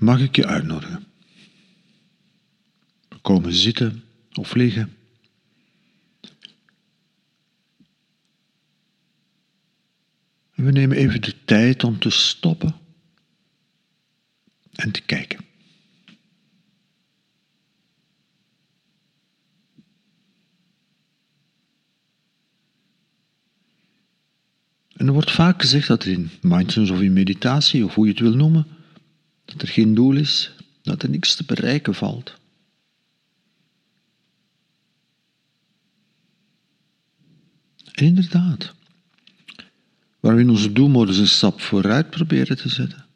mag ik je uitnodigen. We komen zitten of liggen. En we nemen even de tijd om te stoppen en te kijken. En er wordt vaak gezegd dat in mindfulness of in meditatie, of hoe je het wil noemen, dat er geen doel is, dat er niks te bereiken valt. Inderdaad, waar we in onze doelmodus een stap vooruit proberen te zetten,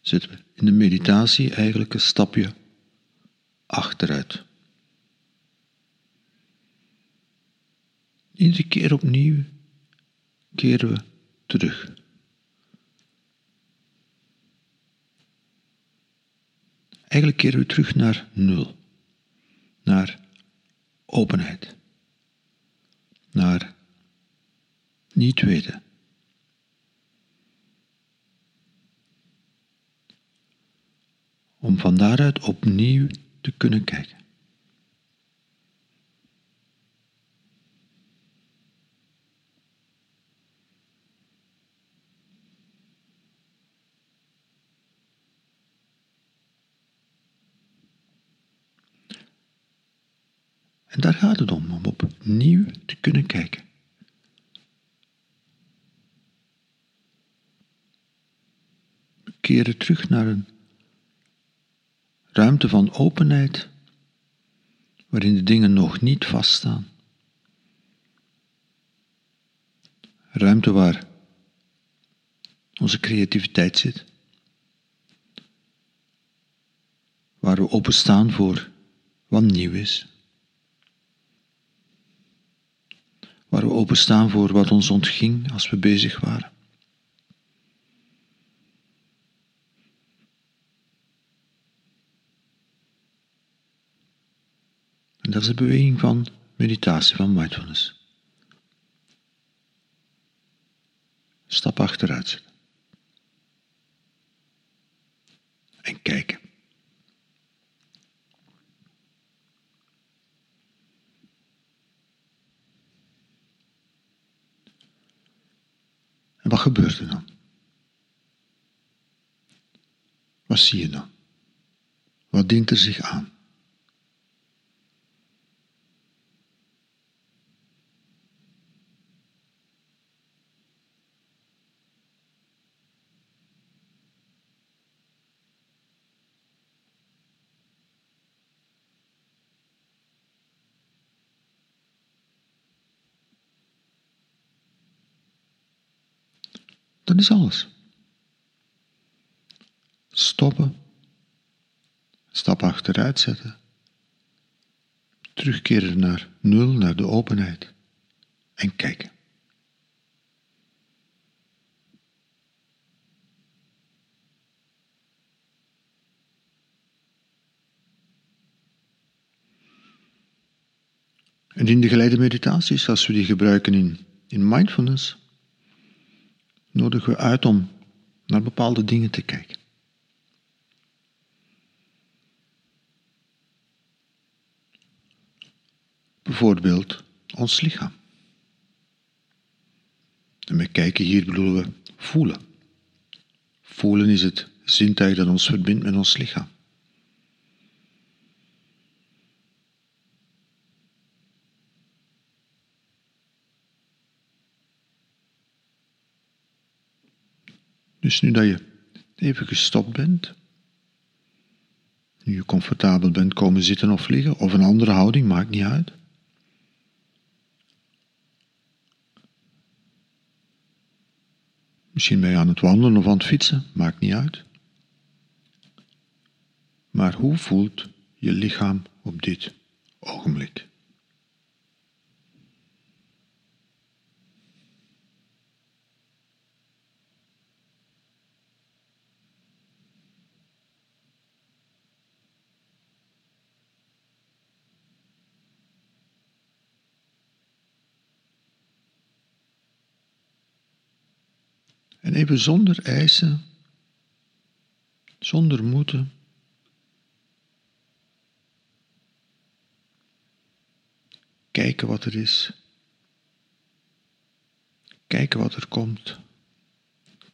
zetten we in de meditatie eigenlijk een stapje achteruit. Iedere keer opnieuw keren we terug. Eigenlijk keren we terug naar nul, naar openheid, naar niet weten. Om van daaruit opnieuw te kunnen kijken. En daar gaat het om, om opnieuw te kunnen kijken. We keren terug naar een ruimte van openheid, waarin de dingen nog niet vaststaan. Ruimte waar onze creativiteit zit. Waar we openstaan voor wat nieuw is. Waar we openstaan voor wat ons ontging als we bezig waren. En dat is de beweging van meditatie, van mindfulness. Stap achteruit gebeurt er dan? Wat zie je dan? Wat dient er zich aan? Dat is alles. Stoppen. Stap achteruit zetten. Terugkeren naar nul, naar de openheid. En kijken. En in de geleide meditaties, als we die gebruiken in, in mindfulness, nodigen we uit om naar bepaalde dingen te kijken. Bijvoorbeeld ons lichaam. En met kijken hier bedoelen we voelen. Voelen is het zintuig dat ons verbindt met ons lichaam. Dus nu dat je even gestopt bent, nu je comfortabel bent komen zitten of liggen, of een andere houding, maakt niet uit. Misschien ben je aan het wandelen of aan het fietsen, maakt niet uit. Maar hoe voelt je lichaam op dit ogenblik? En even zonder eisen zonder moeten. Kijken wat er is. Kijken wat er komt.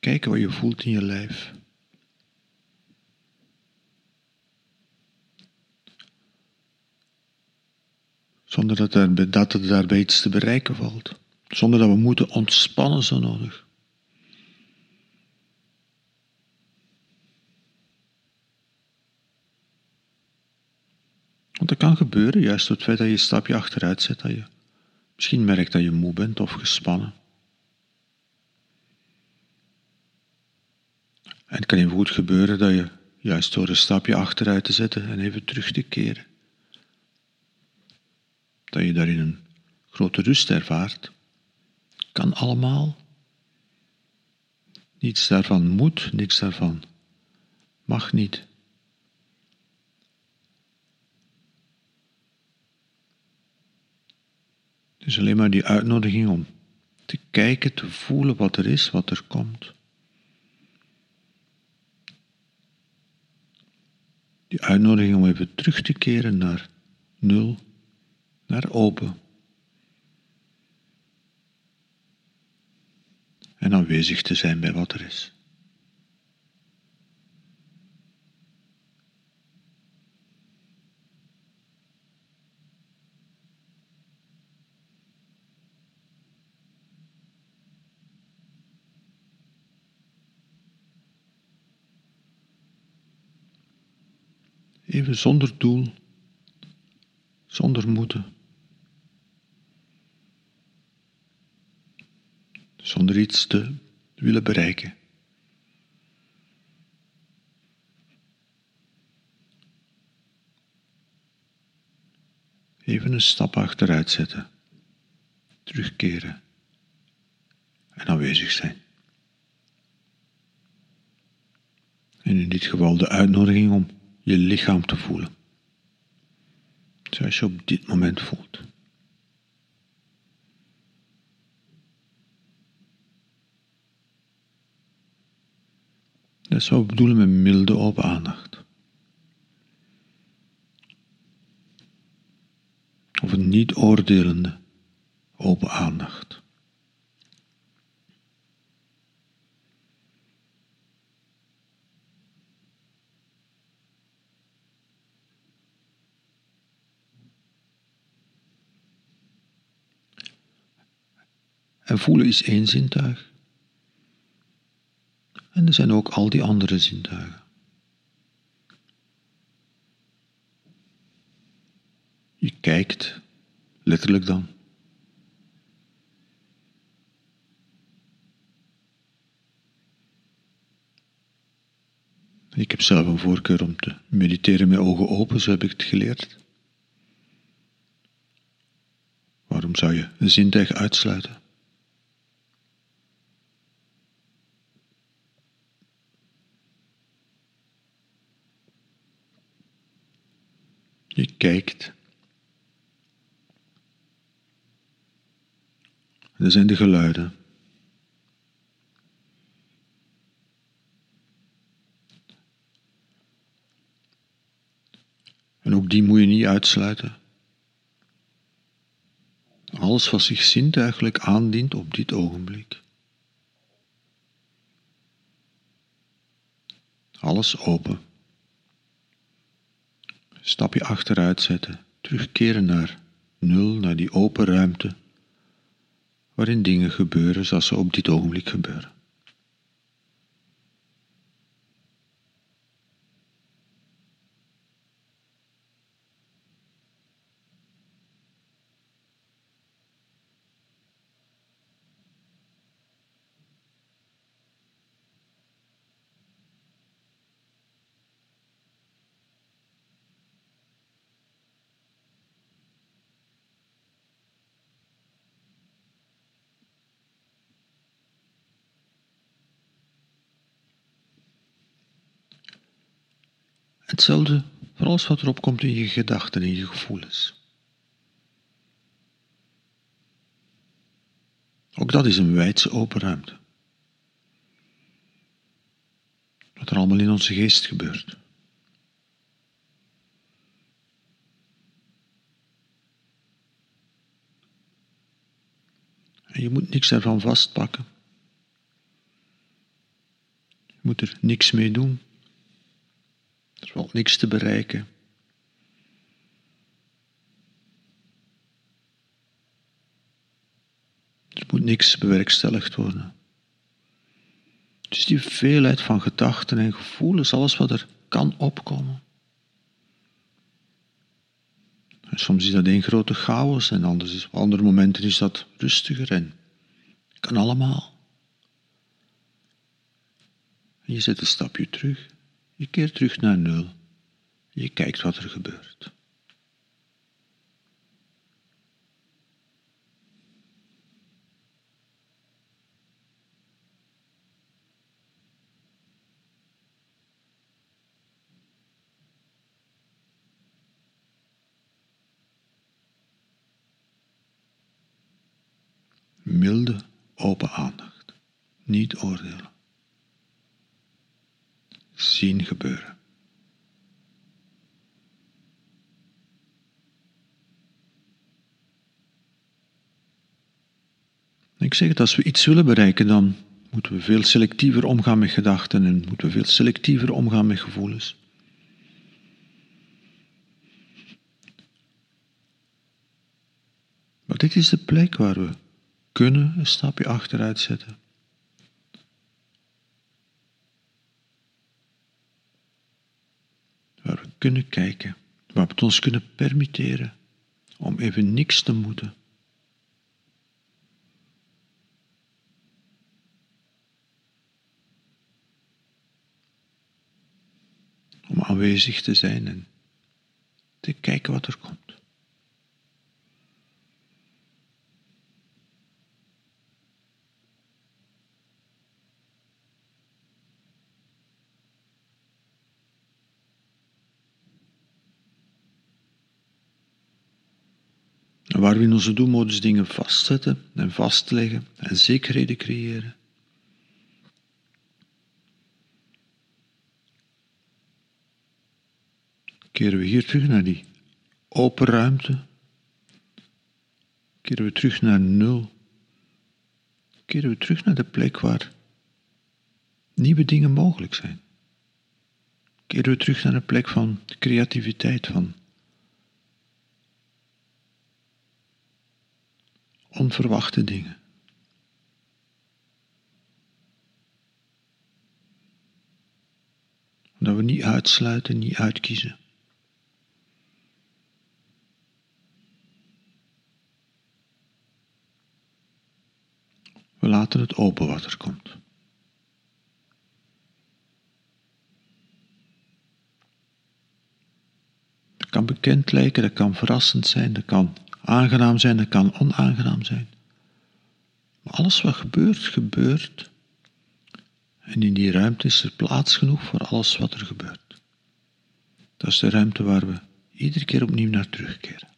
Kijken wat je voelt in je lijf. Zonder dat er, dat er daarbij iets te bereiken valt. Zonder dat we moeten ontspannen zo nodig. Want dat kan gebeuren, juist door het feit dat je een stapje achteruit zet, dat je misschien merkt dat je moe bent of gespannen. En het kan even goed gebeuren dat je, juist door een stapje achteruit te zetten en even terug te keren, dat je daarin een grote rust ervaart. Kan allemaal. Niets daarvan moet, niks daarvan mag niet. Het is alleen maar die uitnodiging om te kijken, te voelen wat er is, wat er komt. Die uitnodiging om even terug te keren naar nul, naar open. En aanwezig te zijn bij wat er is. Even zonder doel, zonder moeten. Zonder iets te willen bereiken. Even een stap achteruit zetten, terugkeren en aanwezig zijn. En in dit geval de uitnodiging om je lichaam te voelen. Zoals je op dit moment voelt. Dat zou ik bedoelen met milde open aandacht. Of een niet oordelende open aandacht. En voelen is één zintuig. En er zijn ook al die andere zintuigen. Je kijkt, letterlijk dan. Ik heb zelf een voorkeur om te mediteren met ogen open, zo heb ik het geleerd. Waarom zou je een zintuig uitsluiten? Je kijkt. Er zijn de geluiden. En ook die moet je niet uitsluiten. Alles wat zich zintuigelijk aandient op dit ogenblik. Alles open stapje achteruit zetten, terugkeren naar nul, naar die open ruimte, waarin dingen gebeuren zoals ze op dit ogenblik gebeuren. Hetzelfde voor alles wat erop komt in je gedachten en je gevoelens. Ook dat is een wijdse open ruimte. Wat er allemaal in onze geest gebeurt. En je moet niks ervan vastpakken. Je moet er niks mee doen. Er valt niks te bereiken. Er moet niks bewerkstelligd worden. Dus die veelheid van gedachten en gevoelens, alles wat er kan opkomen. En soms is dat één grote chaos en anders is, op andere momenten is dat rustiger en kan allemaal. En je zet een stapje terug, je keert terug naar nul, je kijkt wat er gebeurt. milde, open aandacht. Niet oordelen. Zien gebeuren. Ik zeg het, als we iets willen bereiken, dan moeten we veel selectiever omgaan met gedachten en moeten we veel selectiever omgaan met gevoelens. Maar dit is de plek waar we kunnen een stapje achteruit zetten. Waar we kunnen kijken, waar we het ons kunnen permitteren om even niks te moeten. Om aanwezig te zijn en te kijken wat er komt. Waar we in onze doelmodus dingen vastzetten en vastleggen en zekerheden creëren. Keren we hier terug naar die open ruimte. Keren we terug naar nul. Keren we terug naar de plek waar nieuwe dingen mogelijk zijn. Keren we terug naar een plek van creativiteit, van onverwachte dingen. Dat we niet uitsluiten, niet uitkiezen. We laten het open wat er komt. Dat kan bekend lijken, dat kan verrassend zijn, dat kan aangenaam zijn, dat kan onaangenaam zijn. Maar alles wat gebeurt, gebeurt. En in die ruimte is er plaats genoeg voor alles wat er gebeurt. Dat is de ruimte waar we iedere keer opnieuw naar terugkeren.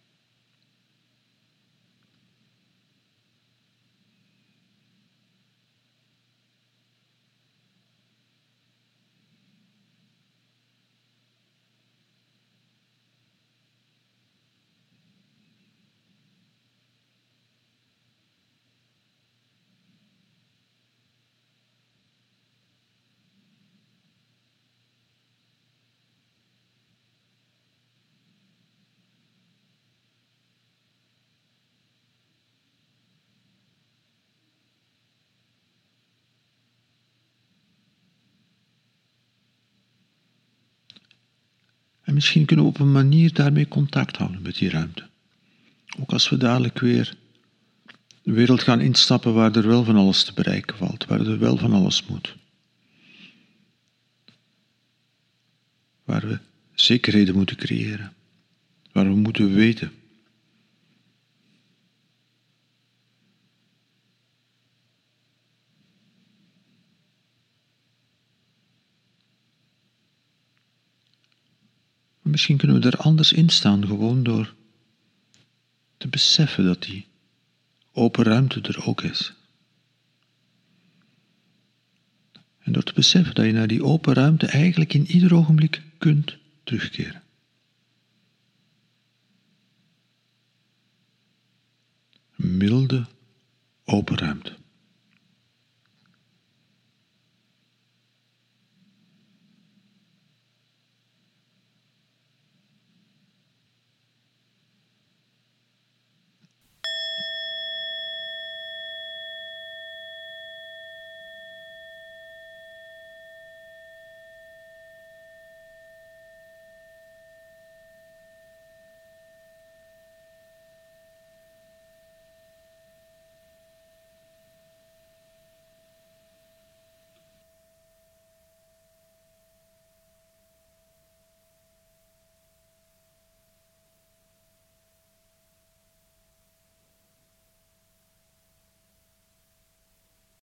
Misschien kunnen we op een manier daarmee contact houden met die ruimte. Ook als we dadelijk weer de wereld gaan instappen waar er wel van alles te bereiken valt, waar er wel van alles moet. Waar we zekerheden moeten creëren, waar we moeten weten Misschien kunnen we er anders in staan, gewoon door te beseffen dat die open ruimte er ook is. En door te beseffen dat je naar die open ruimte eigenlijk in ieder ogenblik kunt terugkeren. Milde open ruimte.